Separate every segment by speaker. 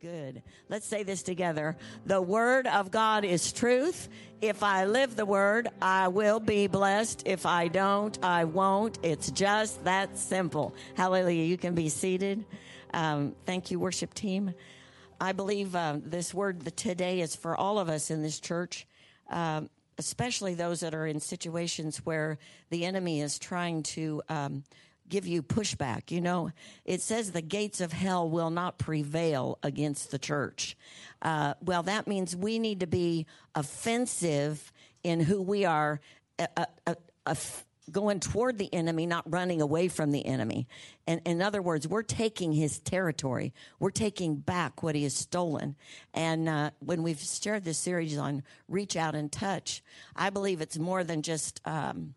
Speaker 1: good. Let's say this together. The word of God is truth. If I live the word, I will be blessed. If I don't, I won't. It's just that simple. Hallelujah. You can be seated. Um, thank you, worship team. I believe uh, this word today is for all of us in this church. Um, especially those that are in situations where the enemy is trying to um, give you pushback. You know, it says the gates of hell will not prevail against the church. Uh, well, that means we need to be offensive in who we are. Uh, uh, uh going toward the enemy, not running away from the enemy. And in other words, we're taking his territory. We're taking back what he has stolen. And uh, when we've shared this series on reach out and touch, I believe it's more than just um,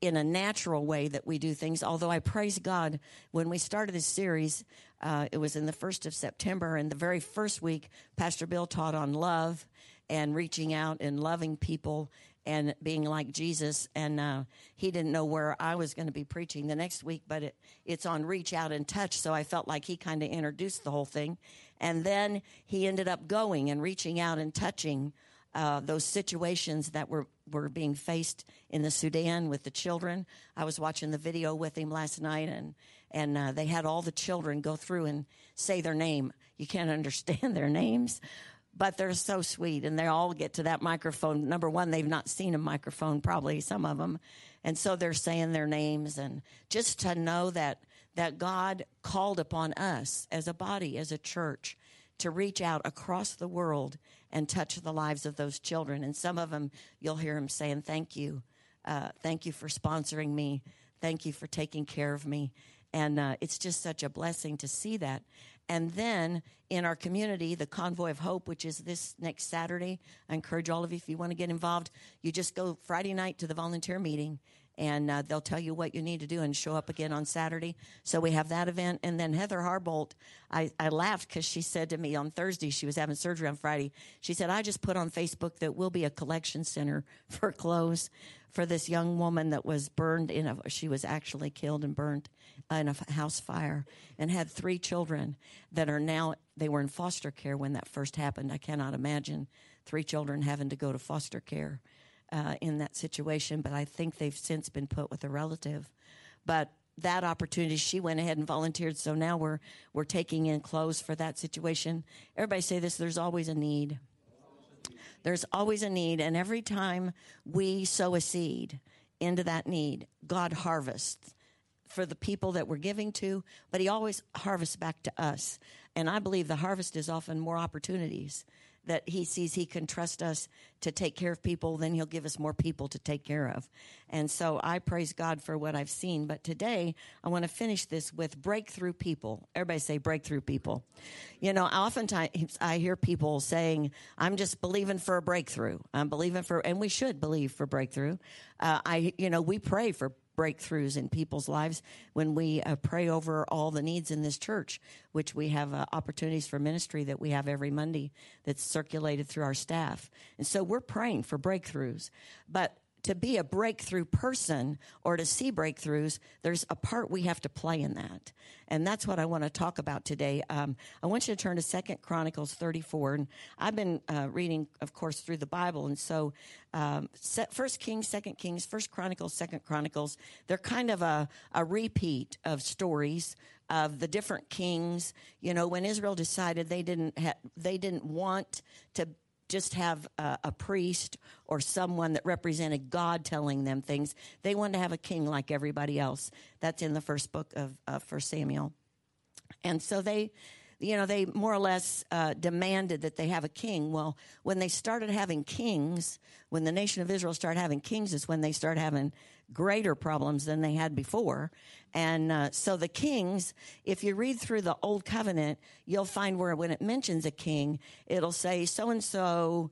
Speaker 1: in a natural way that we do things. Although I praise God, when we started this series, uh, it was in the first of September, and the very first week, Pastor Bill taught on love and reaching out and loving people and being like Jesus. And uh, he didn't know where I was going to be preaching the next week, but it, it's on reach out and touch. So I felt like he kind of introduced the whole thing. And then he ended up going and reaching out and touching uh, those situations that were, were being faced in the Sudan with the children. I was watching the video with him last night, and, and uh, they had all the children go through and say their name. You can't understand their names, but they're so sweet, and they all get to that microphone. Number one, they've not seen a microphone, probably some of them, and so they're saying their names, and just to know that that God called upon us as a body, as a church, to reach out across the world and touch the lives of those children. And some of them, you'll hear them saying, Thank you. Uh, thank you for sponsoring me. Thank you for taking care of me. And uh, it's just such a blessing to see that. And then in our community, the Convoy of Hope, which is this next Saturday, I encourage all of you, if you want to get involved, you just go Friday night to the volunteer meeting and uh, they'll tell you what you need to do and show up again on Saturday. So we have that event. And then Heather Harbolt, I, I laughed because she said to me on Thursday, she was having surgery on Friday. She said, I just put on Facebook that we'll be a collection center for clothes for this young woman that was burned in a, she was actually killed and burned in a house fire and had three children that are now, they were in foster care when that first happened. I cannot imagine three children having to go to foster care uh, in that situation, but I think they've since been put with a relative. But that opportunity, she went ahead and volunteered. So now we're we're taking in clothes for that situation. Everybody say this: there's always a need. There's always a need, and every time we sow a seed into that need, God harvests for the people that we're giving to, but He always harvests back to us. And I believe the harvest is often more opportunities that he sees he can trust us to take care of people, then he'll give us more people to take care of. And so I praise God for what I've seen. But today I want to finish this with breakthrough people. Everybody say breakthrough people. You know, oftentimes I hear people saying, I'm just believing for a breakthrough. I'm believing for, and we should believe for breakthrough. Uh, I, you know, we pray for breakthroughs in people's lives when we uh, pray over all the needs in this church, which we have uh, opportunities for ministry that we have every Monday that's circulated through our staff. And so we're praying for breakthroughs. But to be a breakthrough person or to see breakthroughs, there's a part we have to play in that. And that's what I want to talk about today. Um, I want you to turn to Second Chronicles 34. And I've been uh, reading, of course, through the Bible. And so um, First Kings, Second Kings, First Chronicles, Second Chronicles, they're kind of a, a repeat of stories of the different kings. You know, when Israel decided they didn't ha- they didn't want to just have a, a, priest or someone that represented God telling them things. They wanted to have a king like everybody else. That's in the first book of uh, First Samuel. And so they, you know, they more or less uh, demanded that they have a king. Well, when they started having kings, when the nation of Israel started having kings, is when they started having greater problems than they had before. And uh, so the kings, if you read through the Old Covenant, you'll find where when it mentions a king, it'll say so and so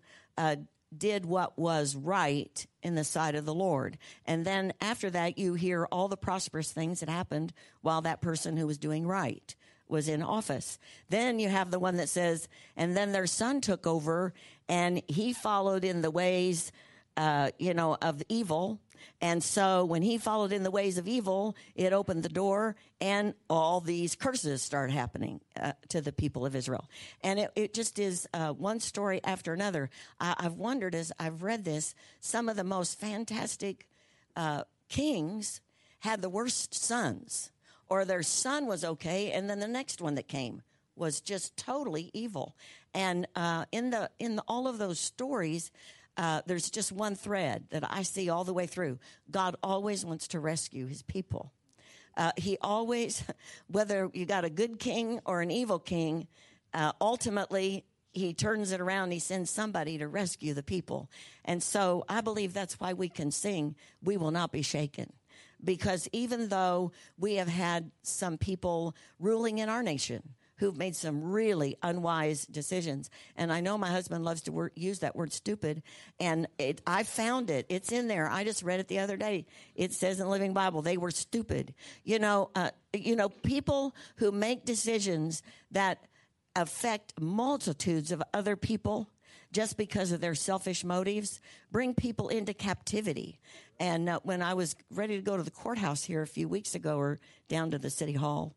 Speaker 1: did what was right in the sight of the Lord. And then after that, you hear all the prosperous things that happened while that person who was doing right was in office. Then you have the one that says, and then their son took over and he followed in the ways uh, you know, of evil. And so when he followed in the ways of evil, it opened the door and all these curses started happening uh, to the people of Israel. And it, it just is uh, one story after another. I, have wondered as I've read this, some of the most fantastic uh, kings had the worst sons, or their son was okay, and then the next one that came was just totally evil. And uh, in the in the, all of those stories, uh, there's just one thread that I see all the way through. God always wants to rescue his people. Uh, he always, whether you got a good king or an evil king, uh, ultimately he turns it around. He sends somebody to rescue the people. And so I believe that's why we can sing, We Will Not Be Shaken. Because even though we have had some people ruling in our nation who've made some really unwise decisions. And I know my husband loves to word, use that word stupid. And it, I found it. It's in there. I just read it the other day. It says in the Living Bible, they were stupid. You know, uh, you know, people who make decisions that affect multitudes of other people just because of their selfish motives bring people into captivity. And uh, when I was ready to go to the courthouse here a few weeks ago or down to the city hall,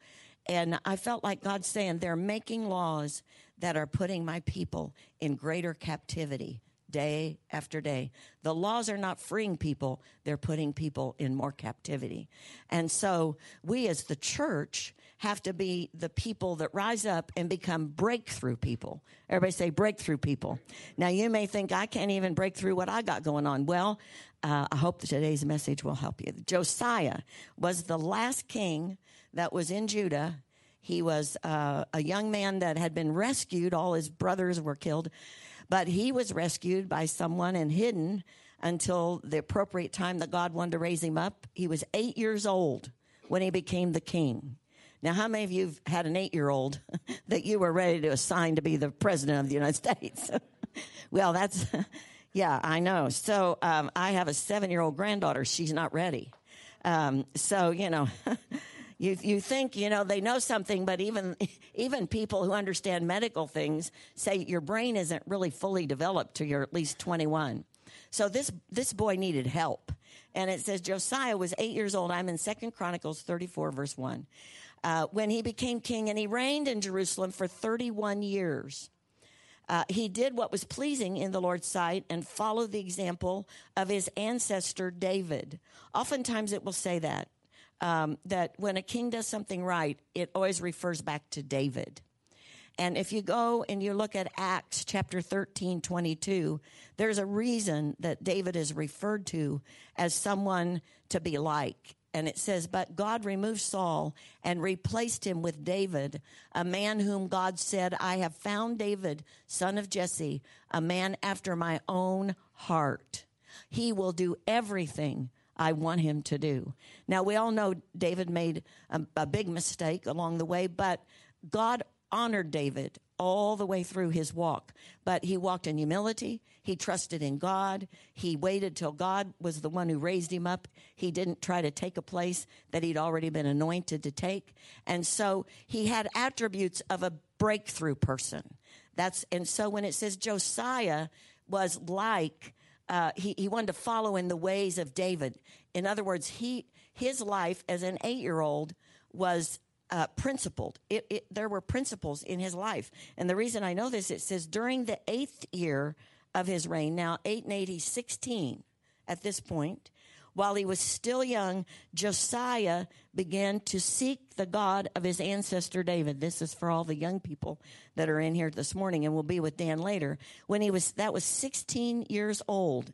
Speaker 1: and I felt like God saying, they're making laws that are putting my people in greater captivity day after day. The laws are not freeing people, they're putting people in more captivity. And so we as the church have to be the people that rise up and become breakthrough people. Everybody say breakthrough people. Now you may think I can't even break through what I got going on. Well, uh, I hope today's message will help you. Josiah was the last king that was in Judah. He was uh, a young man that had been rescued. All his brothers were killed, but he was rescued by someone and hidden until the appropriate time that God wanted to raise him up. He was eight years old when he became the king. Now, how many of you have had an eight year old that you were ready to assign to be the president of the United States? well, that's, yeah, I know. So um, I have a seven year old granddaughter. She's not ready. Um, so, you know, you you think you know they know something, but even even people who understand medical things say your brain isn't really fully developed till you're at least 21. So this this boy needed help, and it says Josiah was eight years old. I'm in Second Chronicles 34 verse one. Uh, when he became king, and he reigned in Jerusalem for 31 years. Uh, he did what was pleasing in the Lord's sight and followed the example of his ancestor David. Oftentimes it will say that um, that when a king does something right, it always refers back to David. And if you go and you look at Acts chapter 13, 22, there's a reason that David is referred to as someone to be like. And it says, But God removed Saul and replaced him with David, a man whom God said, I have found David, son of Jesse, a man after my own heart. He will do everything I want him to do. Now, we all know David made a, a, big mistake along the way, but God honored David all the way through his walk. But he walked in humility. He trusted in God. He waited till God was the one who raised him up. He didn't try to take a place that he'd already been anointed to take. And so he had attributes of a breakthrough person. That's, and so when it says Josiah was like, uh, he, he wanted to follow in the ways of David. In other words, he his life as an eight year old was uh, principled. It, it, there were principles in his life, and the reason I know this, it says during the eighth year of his reign. Now eight and eight, he's sixteen at this point. While he was still young, Josiah began to seek the God of his ancestor David. This is for all the young people that are in here this morning and will be with Dan later. When he was, that was 16 years old.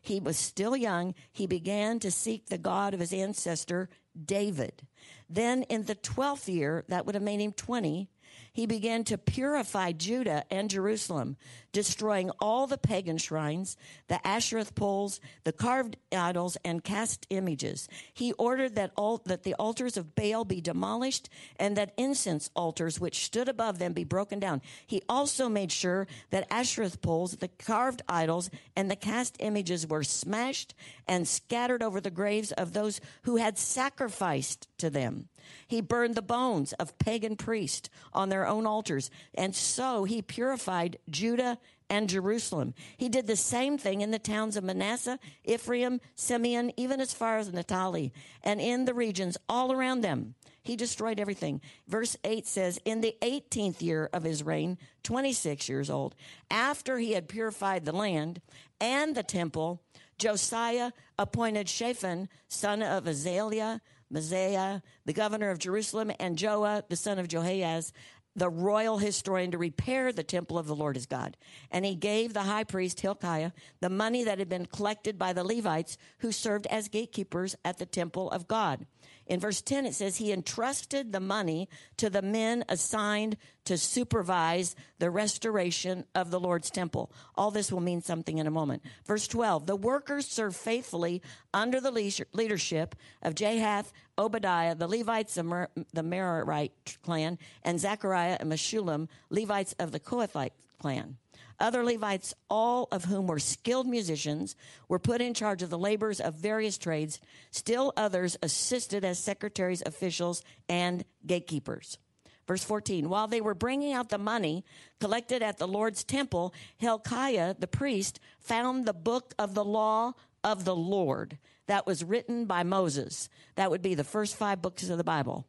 Speaker 1: He was still young. He began to seek the God of his ancestor David. Then in the 12th year, that would have made him 20, he began to purify Judah and Jerusalem, destroying all the pagan shrines, the Ashereth poles, the carved idols, and cast images. He ordered that all, that the altars of Baal be demolished and that incense altars which stood above them be broken down. He also made sure that Ashereth poles, the carved idols, and the cast images were smashed and scattered over the graves of those who had sacrificed to them. He burned the bones of pagan priests on their own altars. And so he purified Judah and Jerusalem. He did the same thing in the towns of Manasseh, Ephraim, Simeon, even as far as Naphtali, and in the regions all around them. He destroyed everything. Verse 8 says, In the 18th year of his reign, 26 years old, after he had purified the land and the temple, Josiah appointed Shaphan, son of Azaliah, Maaseiah, the governor of Jerusalem, and Joah, the son of Joahaz, the royal historian to repair the temple of the Lord his God. And he gave the high priest Hilkiah the money that had been collected by the Levites who served as gatekeepers at the temple of God. In verse 10, it says, He entrusted the money to the men assigned to supervise the restoration of the Lord's temple. All this will mean something in a moment. Verse 12, the workers served faithfully under the leadership of Jahath, Obadiah, the Levites, the, Mer- the Merarite clan, and Zechariah and Meshullam, Levites of the Kohathite clan. Other Levites, all of whom were skilled musicians, were put in charge of the labors of various trades. Still others assisted as secretaries, officials, and gatekeepers. Verse 14, while they were bringing out the money collected at the Lord's temple, Hilkiah, the priest, found the book of the law of the Lord that was written by Moses. That would be the first five books of the Bible.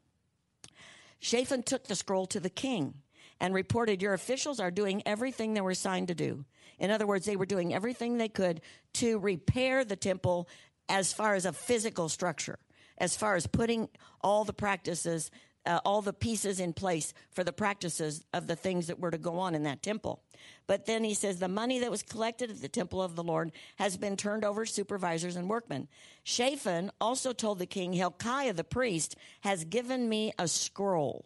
Speaker 1: Shaphan took the scroll to the king and reported your officials are doing everything they were assigned to do. In other words, they were doing everything they could to repair the temple as far as a physical structure, as far as putting all the practices, uh, all the pieces in place for the practices of the things that were to go on in that temple. But then he says the money that was collected at the temple of the Lord has been turned over to supervisors and workmen. Shaphan also told the king, Hilkiah the priest has given me a scroll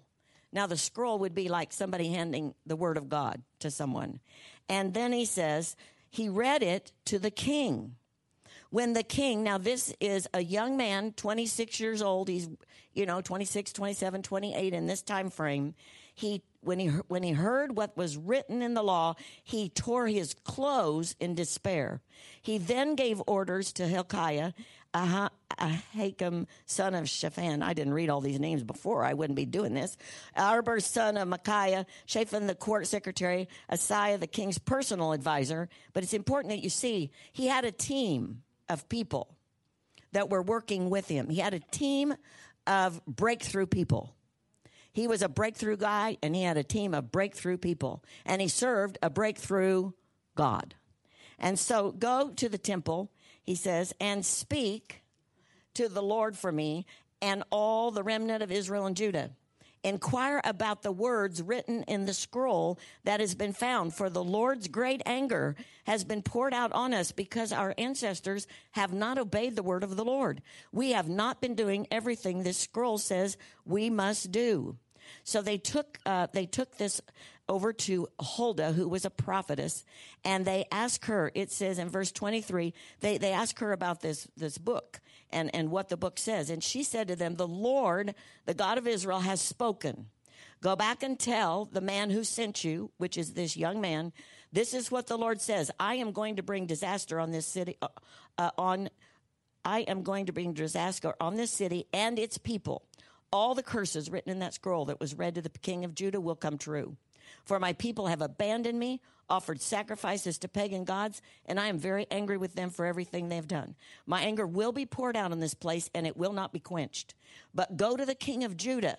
Speaker 1: now, the scroll would be like somebody handing the word of God to someone. And then he says, he read it to the king. When the king, now this is a young man, 26 years old, he's, you know, 26, 27, 28 in this time frame. He, when he, when he heard what was written in the law, he tore his clothes in despair. He then gave orders to Hilkiah, Uh-huh. Ahikam, son of Shaphan. I didn't read all these names before. I wouldn't be doing this. Acbor, son of Micaiah. Shaphan, the court secretary. Asaiah, the king's personal advisor. But it's important that you see he had a team of people that were working with him. He had a team of breakthrough people. He was a breakthrough guy and he had a team of breakthrough people. And he served a breakthrough God. And so go to the temple he says, and speak to the Lord for me and all the remnant of Israel and Judah. Inquire about the words written in the scroll that has been found, for the Lord's great anger has been poured out on us because our ancestors have not obeyed the word of the Lord. We have not been doing everything this scroll says we must do. So they took uh, they took this over to Huldah, who was a prophetess, and they asked her, it says in verse 23, they, they asked her about this, this book and, and what the book says. And she said to them, The Lord, the God of Israel, has spoken. Go back and tell the man who sent you, which is this young man, this is what the Lord says. I am going to bring disaster on this city, uh, uh, on, I am going to bring disaster on this city and its people. All the curses written in that scroll that was read to the king of Judah will come true. For my people have abandoned me, offered sacrifices to pagan gods, and I am very angry with them for everything they have done. My anger will be poured out on this place, and it will not be quenched. But go to the king of Judah,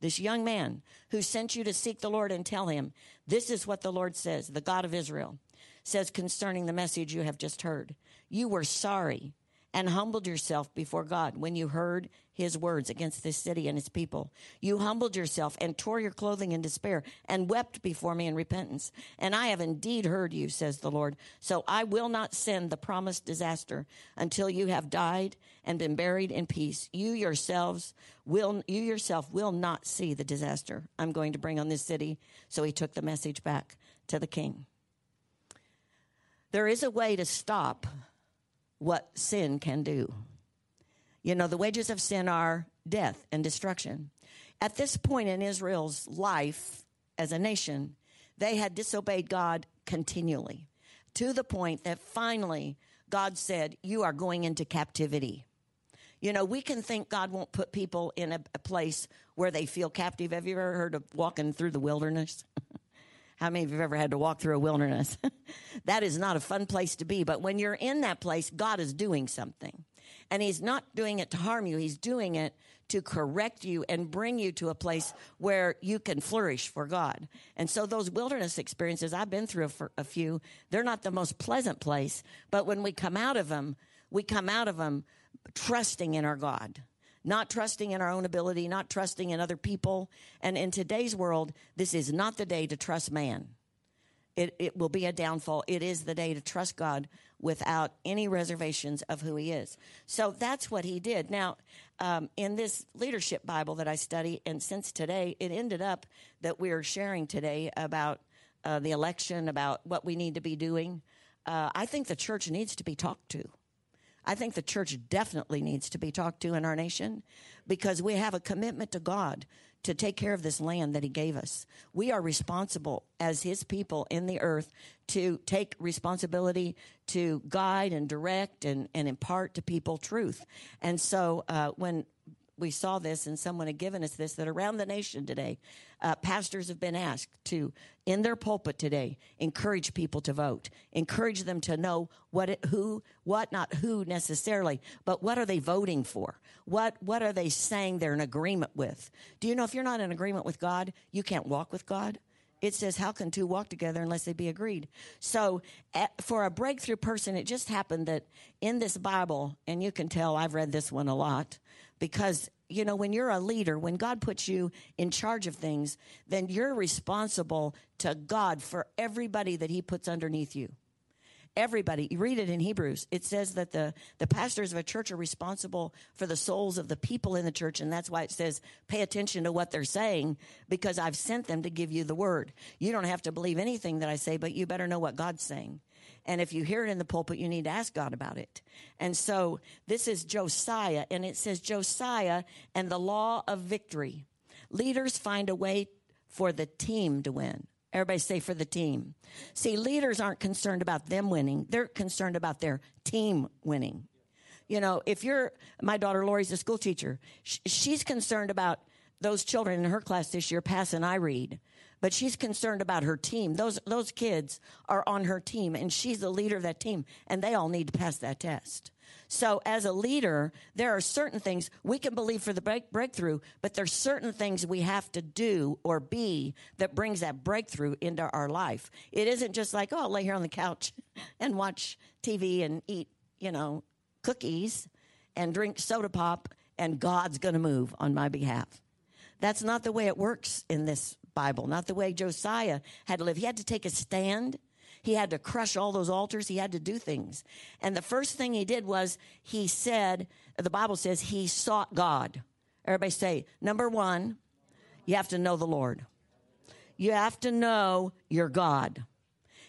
Speaker 1: this young man who sent you to seek the Lord, and tell him, This is what the Lord says, the God of Israel says concerning the message you have just heard. You were sorry and humbled yourself before God when you heard his words against this city and its people. You humbled yourself and tore your clothing in despair and wept before me in repentance. And I have indeed heard you, says the Lord. So I will not send the promised disaster until you have died and been buried in peace. You yourselves will, you yourself will not see the disaster I'm going to bring on this city. So he took the message back to the king. There is a way to stop what sin can do. You know, the wages of sin are death and destruction. At this point in Israel's life as a nation, they had disobeyed God continually to the point that finally God said, You are going into captivity. You know, we can think God won't put people in a, a place where they feel captive. Have you ever heard of walking through the wilderness? How many of you have ever had to walk through a wilderness? that is not a fun place to be. But when you're in that place, God is doing something. And He's not doing it to harm you, He's doing it to correct you and bring you to a place where you can flourish for God. And so those wilderness experiences, I've been through a, a few, they're not the most pleasant place. But when we come out of them, we come out of them trusting in our God not trusting in our own ability, not trusting in other people. And in today's world, this is not the day to trust man. It, it will be a downfall. It is the day to trust God without any reservations of who He is. So that's what He did. Now, um, in this leadership Bible that I study, and since today, it ended up that we are sharing today about uh, the election, about what we need to be doing. Uh, I think the church needs to be talked to. I think the church definitely needs to be talked to in our nation because we have a commitment to God to take care of this land that He gave us. We are responsible as His people in the earth to take responsibility to guide and direct and, and impart to people truth. And so uh, when we saw this and someone had given us this that around the nation today, uh, pastors have been asked to, in their pulpit today, encourage people to vote, encourage them to know what, it, who, what, not who necessarily, but what are they voting for? What, what are they saying they're in agreement with? Do you know if you're not in agreement with God, you can't walk with God? It says, How can two walk together unless they be agreed? So, at, for a breakthrough person, it just happened that in this Bible, and you can tell I've read this one a lot, because you know when you're a leader when god puts you in charge of things then you're responsible to god for everybody that he puts underneath you everybody you read it in hebrews it says that the, the pastors of a church are responsible for the souls of the people in the church and that's why it says pay attention to what they're saying because i've sent them to give you the word you don't have to believe anything that i say but you better know what god's saying and if you hear it in the pulpit, you need to ask God about it. And so this is Josiah, and it says Josiah and the law of victory. Leaders find a way for the team to win. Everybody say for the team. See, leaders aren't concerned about them winning, they're concerned about their team winning. You know, if you're, my daughter Lori's a school teacher, she's concerned about those children in her class this year passing I read but she's concerned about her team. Those those kids are on her team, and she's the leader of that team, and they all need to pass that test. So, as a leader, there are certain things we can believe for the break- breakthrough, but there's certain things we have to do or be that brings that breakthrough into our life. It isn't just like, oh, I'll lay here on the couch and watch TV and eat, you know, cookies and drink soda pop, and God's going to move on my behalf. That's not the way it works in this Bible, not the way Josiah had to live. He had to take a stand. He had to crush all those altars. He had to do things. And the first thing he did was he said, the Bible says he sought God. Everybody say, number one, you have to know the Lord. You have to know your God.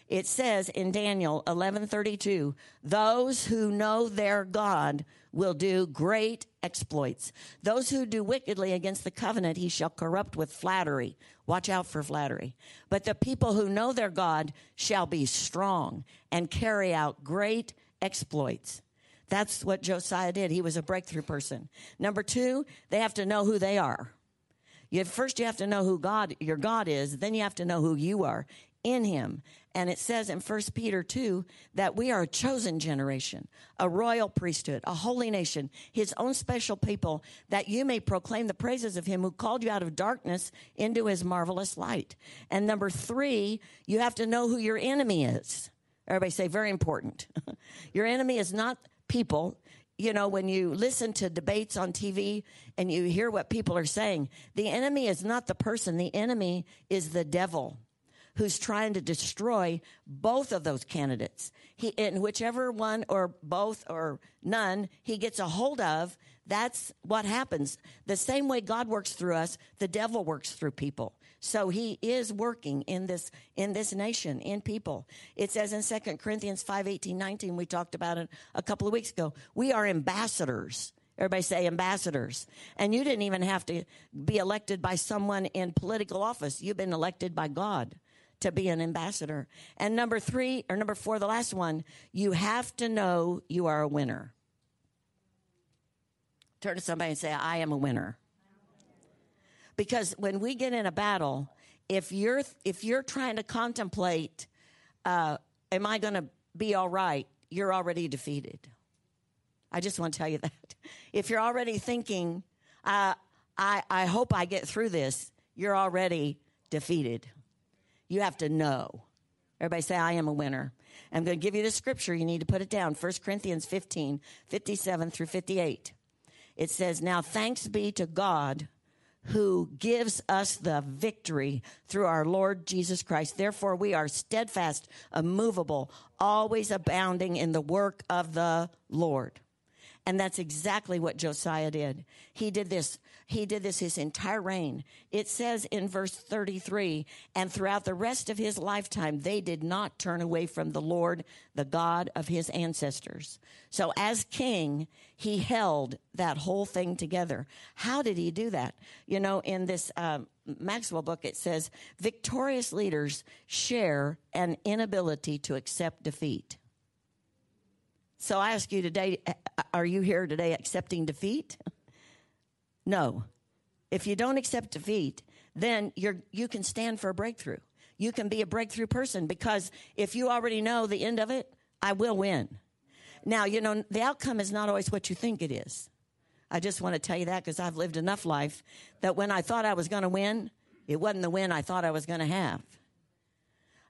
Speaker 1: It says in Daniel 11:32, those who know their God will do great exploits. Those who do wickedly against the covenant, he shall corrupt with flattery. Watch out for flattery. But the people who know their God shall be strong and carry out great exploits. That's what Josiah did. He was a breakthrough person. Number two, they have to know who they are. You, first, you have to know who God, your God is. Then you have to know who you are in him. And it says in 1 Peter 2 that we are a chosen generation, a royal priesthood, a holy nation, his own special people, that you may proclaim the praises of him who called you out of darkness into his marvelous light. And number three, you have to know who your enemy is. Everybody say, very important. your enemy is not people. You know, when you listen to debates on TV and you hear what people are saying, the enemy is not the person, the enemy is the devil who's trying to destroy both of those candidates. He, and whichever one or both or none he gets a hold of, that's what happens. The same way God works through us, the devil works through people. So he is working in this in this nation, in people. It says in 2 Corinthians 5, 18, 19, we talked about it a couple of weeks ago. We are ambassadors. Everybody say ambassadors. And you didn't even have to be elected by someone in political office. You've been elected by God to be an ambassador. And number three, or number four, the last one, you have to know you are a winner. Turn to somebody and say, I am a winner. Because when we get in a battle, if you're if you're trying to contemplate, uh, am I going to be all right? You're already defeated. I just want to tell you that. If you're already thinking, uh, I I hope I get through this, you're already defeated. You have to know. Everybody say, I am a winner. I'm going to give you the scripture. You need to put it down. 1 Corinthians 15, 57 through 58. It says, Now thanks be to God who gives us the victory through our Lord Jesus Christ. Therefore, we are steadfast, immovable, always abounding in the work of the Lord. And that's exactly what Josiah did. He did this. He did this his entire reign. It says in verse 33, and throughout the rest of his lifetime, they did not turn away from the Lord, the God of his ancestors. So as king, he held that whole thing together. How did he do that? You know, in this um, Maxwell book, it says victorious leaders share an inability to accept defeat. So I ask you today are you here today accepting defeat? No. If you don't accept defeat, then you're, you can stand for a breakthrough. You can be a breakthrough person because if you already know the end of it, I will win. Now, you know, the outcome is not always what you think it is. I just want to tell you that because I've lived enough life that when I thought I was going to win, it wasn't the win I thought I was going to have.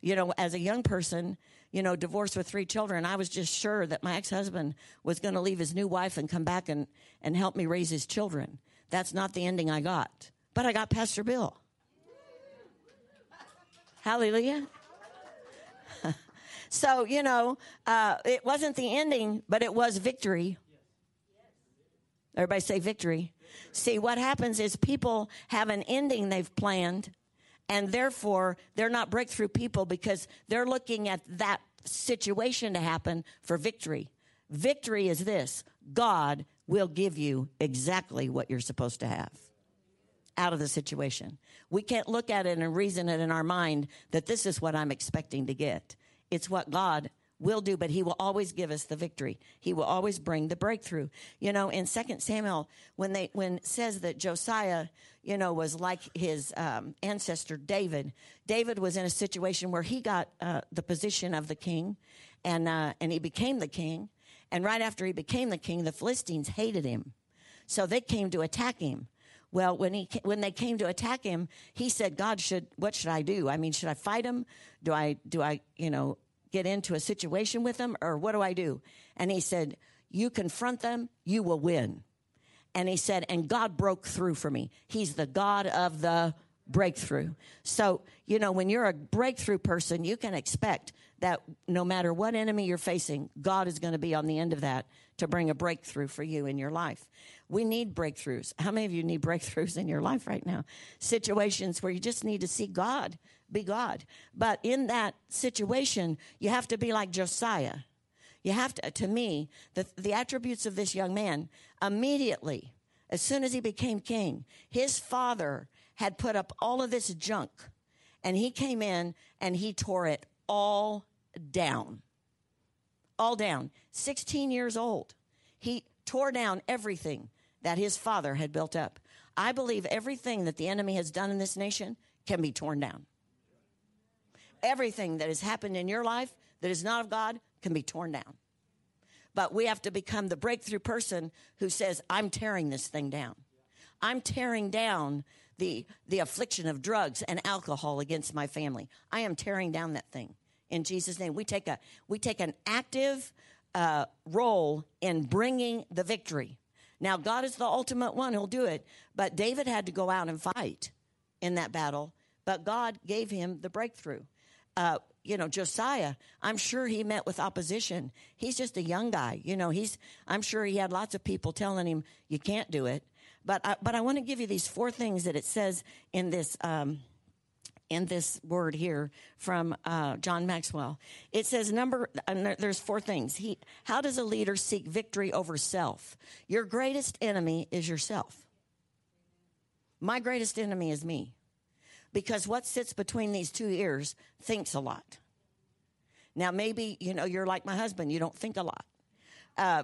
Speaker 1: You know, as a young person, you know, divorced with three children, I was just sure that my ex husband was going to leave his new wife and come back and, and help me raise his children. That's not the ending I got. But I got Pastor Bill. Hallelujah. so, you know, uh, it wasn't the ending, but it was victory. Everybody say victory. See, what happens is people have an ending they've planned and therefore they're not breakthrough people because they're looking at that situation to happen for victory. Victory is this God will give you exactly what you're supposed to have out of the situation. We can't look at it and reason it in our mind that this is what I'm expecting to get. It's what God will do, but he will always give us the victory. He will always bring the breakthrough. You know, in Second Samuel, when they when says that Josiah, you know, was like his um, ancestor David. David was in a situation where he got uh, the position of the king, and uh, and he became the king. And right after he became the king, the Philistines hated him, so they came to attack him. Well, when he when they came to attack him, he said, "God should what should I do? I mean, should I fight him? Do I do I you know get into a situation with them or what do I do? And he said, You confront them, you will win. And he said, And God broke through for me. He's the God of the breakthrough. So, you know, when you're a breakthrough person, you can expect that no matter what enemy you're facing, God is going to be on the end of that to bring a breakthrough for you in your life. We need breakthroughs. How many of you need breakthroughs in your life right now? Situations where you just need to see God be God. But in that situation, you have to be like Josiah. You have to, to me, the, the attributes of this young man, immediately, as soon as he became king, his father had put up all of this junk and he came in and he tore it all down. All down. 16 years old. He tore down everything that his father had built up. I believe everything that the enemy has done in this nation can be torn down everything that has happened in your life that is not of God can be torn down. But we have to become the breakthrough person who says, I'm tearing this thing down. I'm tearing down the, the affliction of drugs and alcohol against my family. I am tearing down that thing in Jesus' name. We take a we take an active uh, role in bringing the victory. Now, God is the ultimate one who'll do it, but David had to go out and fight in that battle. But God gave him the breakthrough uh, you know, Josiah, I'm sure he met with opposition. He's just a young guy. You know, he's, I'm sure he had lots of people telling him, you can't do it. But I, but I want to give you these four things that it says in this, um, in this word here from uh, John Maxwell. It says number uh, there's four things. He how does a leader seek victory over self? Your greatest enemy is yourself. My greatest enemy is me because what sits between these two ears thinks a lot. Now, maybe, you know, you're like my husband, you don't think a lot. Uh,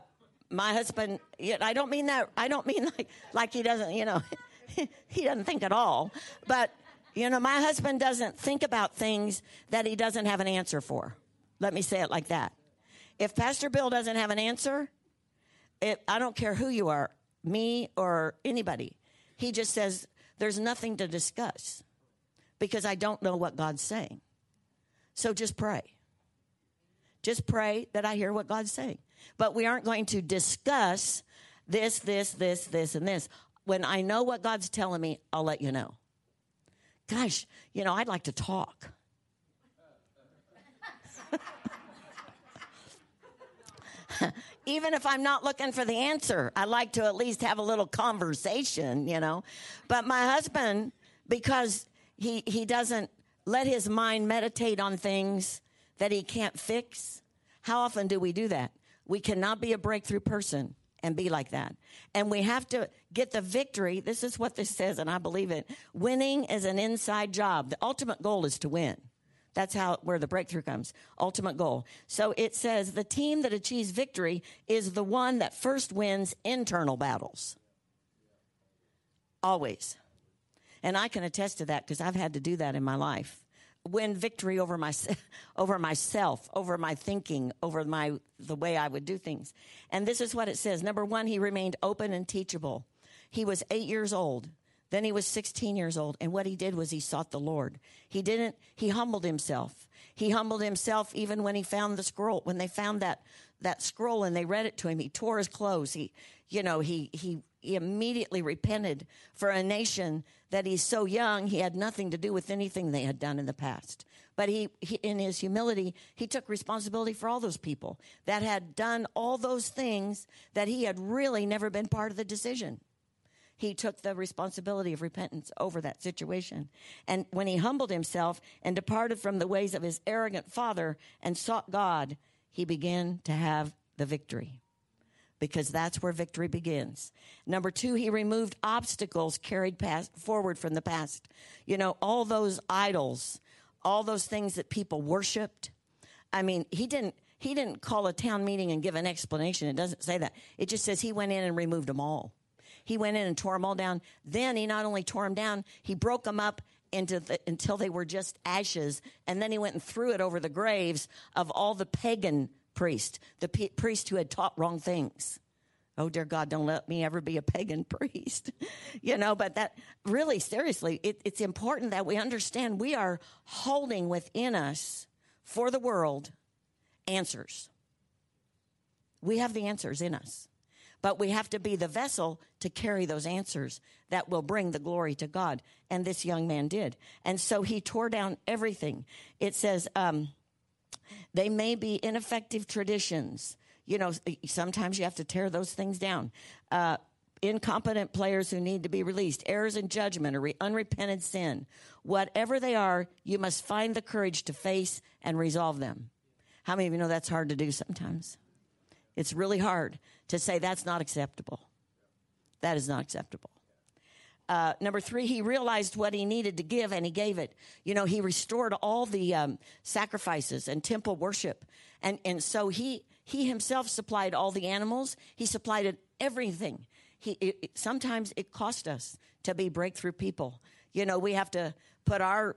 Speaker 1: my husband, I don't mean that, I don't mean like, like he doesn't, you know, he doesn't think at all. But, you know, my husband doesn't think about things that he doesn't have an answer for. Let me say it like that. If Pastor Bill doesn't have an answer, it, I don't care who you are, me or anybody. He just says, there's nothing to discuss because I don't know what God's saying. So just pray. Just pray that I hear what God's saying. But we aren't going to discuss this, this, this, this, and this. When I know what God's telling me, I'll let you know. Gosh, you know, I'd like to talk. Even if I'm not looking for the answer, I like to at least have a little conversation, you know. But my husband, because he, he doesn't let his mind meditate on things that he can't fix, how often do we do that? We cannot be a breakthrough person and be like that. And we have to get the victory. This is what this says, and I believe it. Winning is an inside job. The ultimate goal is to win. That's how where the breakthrough comes. Ultimate goal. So it says the team that achieves victory is the one that first wins internal battles. Always. And I can attest to that because I've had to do that in my life win victory over my over myself, over my thinking, over my the way I would do things. And this is what it says. Number 1, he remained open and teachable. He was 8 years old. Then he was 16 years old, and what he did was he sought the Lord. He didn't he humbled himself. He humbled himself even when he found the scroll. When they found that that scroll and they read it to him, he tore his clothes. He you know, he he he immediately repented for a nation that he's so young, he had nothing to do with anything they had done in the past. But he, he, in his humility, he took responsibility for all those people that had done all those things that he had really never been part of the decision. He took the responsibility of repentance over that situation. And when he humbled himself and departed from the ways of his arrogant father and sought God, he began to have the victory because that's where victory begins. Number two, he removed obstacles carried past, forward from the past. You know, all those idols, all those things that people worshiped. I mean, he didn't, he didn't call a town meeting and give an explanation. It doesn't say that. It just says he went in and removed them all. He went in and tore them all down. Then he not only tore them down, he broke them up into the, until they were just ashes. And then he went and threw it over the graves of all the pagan priest, the p- priest who had taught wrong things. Oh, dear God, don't let me ever be a pagan priest. you know, but that really, seriously, it, it's important that we understand we are holding within us for the world answers. We have the answers in us, but we have to be the vessel to carry those answers that will bring the glory to God. And this young man did. And so he tore down everything. It says, um, they may be ineffective traditions. You know, sometimes you have to tear those things down. Uh, incompetent players who need to be released, errors in judgment, or re- unrepented sin. Whatever they are, you must find the courage to face and resolve them. How many of you know that's hard to do sometimes? It's really hard to say that's not acceptable. That is not acceptable. Uh, number three, he realized what he needed to give and he gave it. You know, he restored all the um, sacrifices and temple worship. And, and so he, he himself supplied all the animals. He supplied everything. He, it, it, sometimes it cost us to be breakthrough people. You know, we have to put our,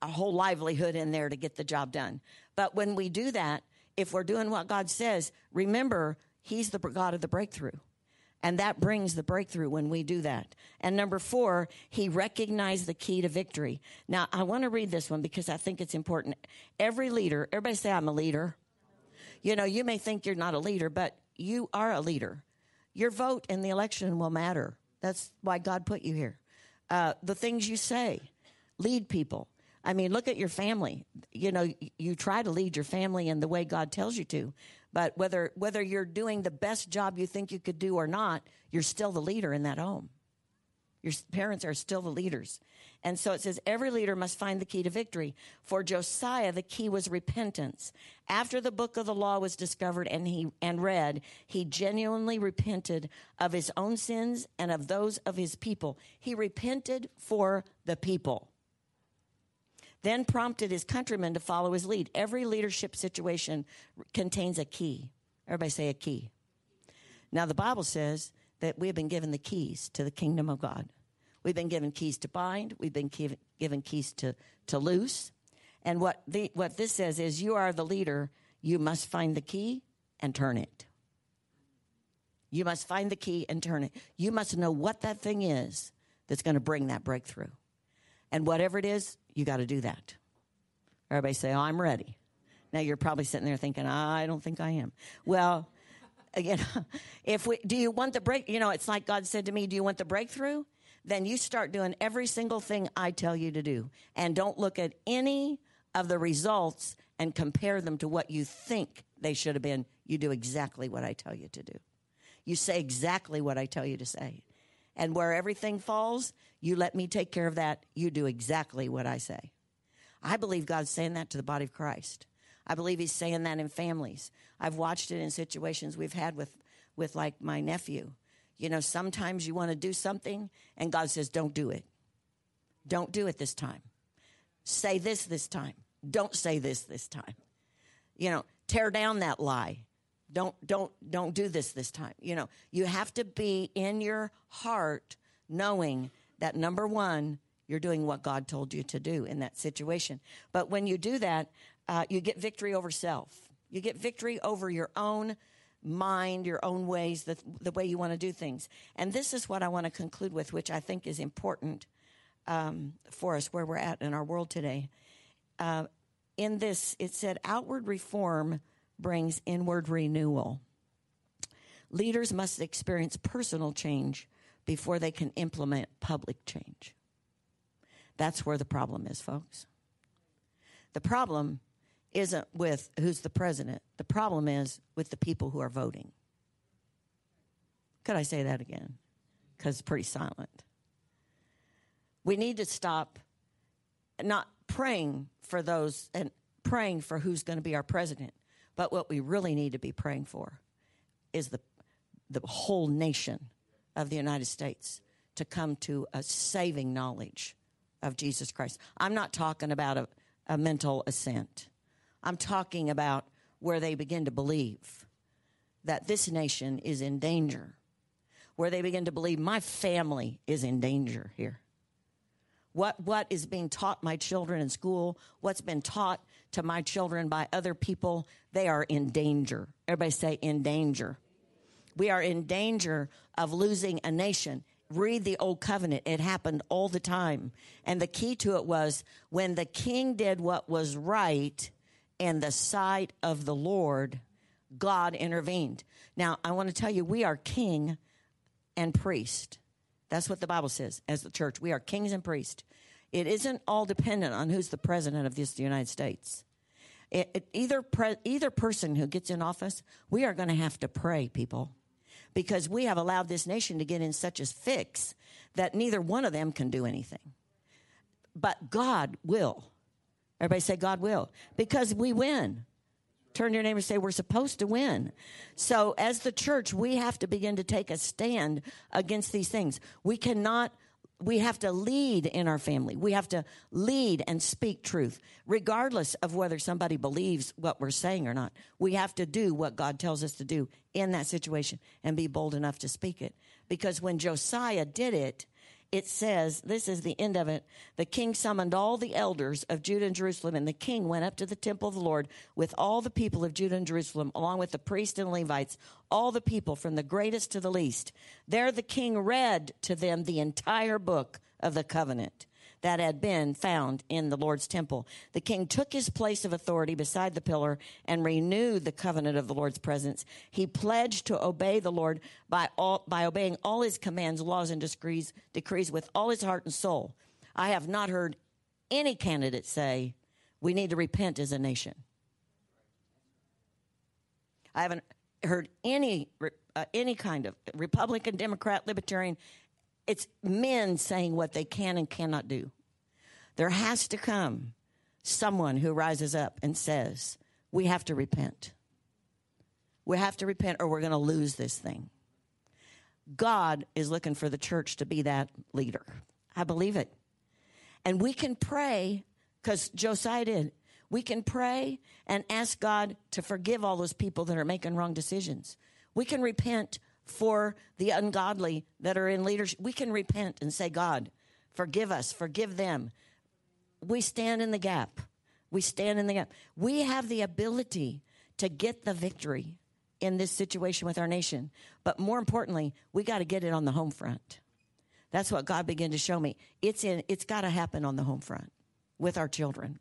Speaker 1: our whole livelihood in there to get the job done. But when we do that, if we're doing what God says, remember, He's the God of the breakthrough. And that brings the breakthrough when we do that. And number four, he recognized the key to victory. Now, I want to read this one because I think it's important. Every leader, everybody say, I'm a leader. You know, you may think you're not a leader, but you are a leader. Your vote in the election will matter. That's why God put you here. Uh, the things you say, lead people. I mean, look at your family. You know, you try to lead your family in the way God tells you to. But whether, whether you're doing the best job you think you could do or not, you're still the leader in that home. Your parents are still the leaders. And so it says every leader must find the key to victory. For Josiah, the key was repentance. After the book of the law was discovered and he and read, he genuinely repented of his own sins and of those of his people. He repented for the people then prompted his countrymen to follow his lead. Every leadership situation contains a key. Everybody say a key. Now, the Bible says that we have been given the keys to the kingdom of God. We've been given keys to bind, we've been given keys to, to loose. And what, the, what this says is you are the leader, you must find the key and turn it. You must find the key and turn it. You must know what that thing is that's going to bring that breakthrough. And whatever it is, you got to do that. Everybody say, oh, I'm ready. Now you're probably sitting there thinking, I don't think I am. Well, you know, if we, do you want the break? You know, it's like God said to me, do you want the breakthrough? Then you start doing every single thing I tell you to do. And don't look at any of the results and compare them to what you think they should have been. You do exactly what I tell you to do. You say exactly what I tell you to say. And where everything falls, you let me take care of that. You do exactly what I say. I believe God's saying that to the body of Christ. I believe He's saying that in families. I've watched it in situations we've had with, with like my nephew. You know, sometimes you want to do something and God says, don't do it. Don't do it this time. Say this this time. Don't say this this time. You know, tear down that lie don't don't don't do this this time. You know you have to be in your heart knowing that number one you're doing what god told you to do in that situation. But when you do that uh, you get victory over self. You get victory over your own mind your own ways the, the way you want to do things. And this is what i want to conclude with which i think is important um, for us where we're at in our world today. Uh, in this it said outward reform brings inward renewal. Leaders must experience personal change before they can implement public change. That's where the problem is, folks. The problem isn't with who's the president, the problem is with the people who are voting. Could I say that again? Because it's pretty silent. We need to stop not praying for those and praying for who's going to be our president. But what we really need to be praying for is the, the whole nation of the United States to come to a saving knowledge of Jesus Christ. I'm not talking about a, a mental assent. I'm talking about where they begin to believe that this nation is in danger, where they begin to believe my family is in danger here. What, what is being taught my children in school, what's been taught to my children by other people, they are in danger. Everybody say, in danger. We are in danger of losing a nation. Read the Old Covenant. It happened all the time. And the key to it was when the king did what was right in the sight of the Lord, God intervened. Now, I want to tell you, we are king and priest. That's what the Bible says as the church. We are kings and priests. It isn't all dependent on who's the president of this United States. It, it, either pre, either person who gets in office, we are going to have to pray, people, because we have allowed this nation to get in such a fix that neither one of them can do anything. But God will. Everybody say God will because we win. Turn to your neighbor and say, We're supposed to win. So, as the church, we have to begin to take a stand against these things. We cannot we have to lead in our family. We have to lead and speak truth, regardless of whether somebody believes what we're saying or not. We have to do what God tells us to do in that situation and be bold enough to speak it. Because when Josiah did it, it says, this is the end of it. The king summoned all the elders of Judah and Jerusalem, and the king went up to the temple of the Lord with all the people of Judah and Jerusalem, along with the priests and Levites, all the people from the greatest to the least. There the king read to them the entire book of the covenant that had been found in the Lord's temple. The king took his place of authority beside the pillar and renewed the covenant of the Lord's presence. He pledged to obey the Lord by all, by obeying all his commands, laws, and decrees, decrees with all his heart and soul. I have not heard any candidate say, we need to repent as a nation. I haven't heard any uh, any kind of Republican, Democrat, Libertarian it's men saying what they can and cannot do. There has to come someone who rises up and says, We have to repent. We have to repent or we're going to lose this thing. God is looking for the church to be that leader. I believe it. And we can pray, because Josiah did. We can pray and ask God to forgive all those people that are making wrong decisions. We can repent for the ungodly that are in leadership. We can repent and say, God, forgive us, forgive them. We stand in the gap. We stand in the gap. We have the ability to get the victory in this situation with our nation. But more importantly, we got to get it on the home front. That's what God began to show me. It's in it's got to happen on the home front with our children.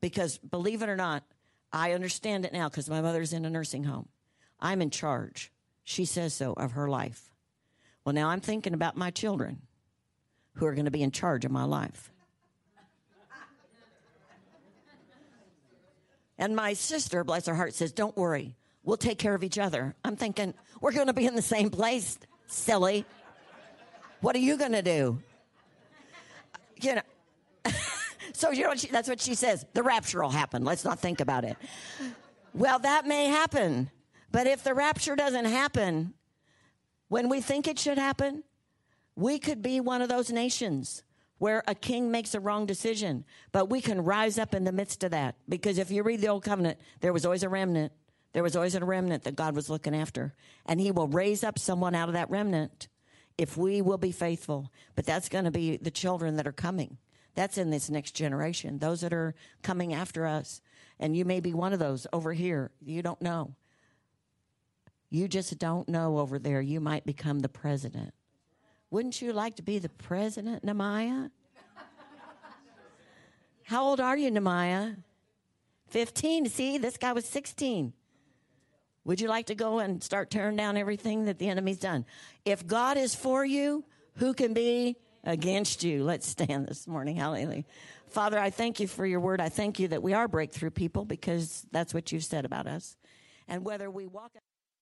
Speaker 1: Because believe it or not, I understand it now because my mother's in a nursing home. I'm in charge. She says so of her life. Well, now I'm thinking about my children who are going to be in charge of my life. And my sister, bless her heart, says, Don't worry, we'll take care of each other. I'm thinking, We're going to be in the same place, silly. What are you going to do? You know. so you know what she, that's what she says. The rapture will happen. Let's not think about it. Well, that may happen. But if the rapture doesn't happen when we think it should happen, we could be one of those nations where a king makes a wrong decision, but we can rise up in the midst of that. Because if you read the Old Covenant, there was always a remnant. There was always a remnant that God was looking after. And He will raise up someone out of that remnant if we will be faithful. But that's going to be the children that are coming. That's in this next generation, those that are coming after us. And you may be one of those over here. You don't know. You just don't know over there. You might become the president. Wouldn't you like to be the president, Nehemiah? How old are you, Nehemiah? 15. See, this guy was 16. Would you like to go and start tearing down everything that the enemy's done? If God is for you, who can be against you? Let's stand this morning. Hallelujah. Father, I thank you for your word. I thank you that we are breakthrough people because that's what you've said about us. And whether we walk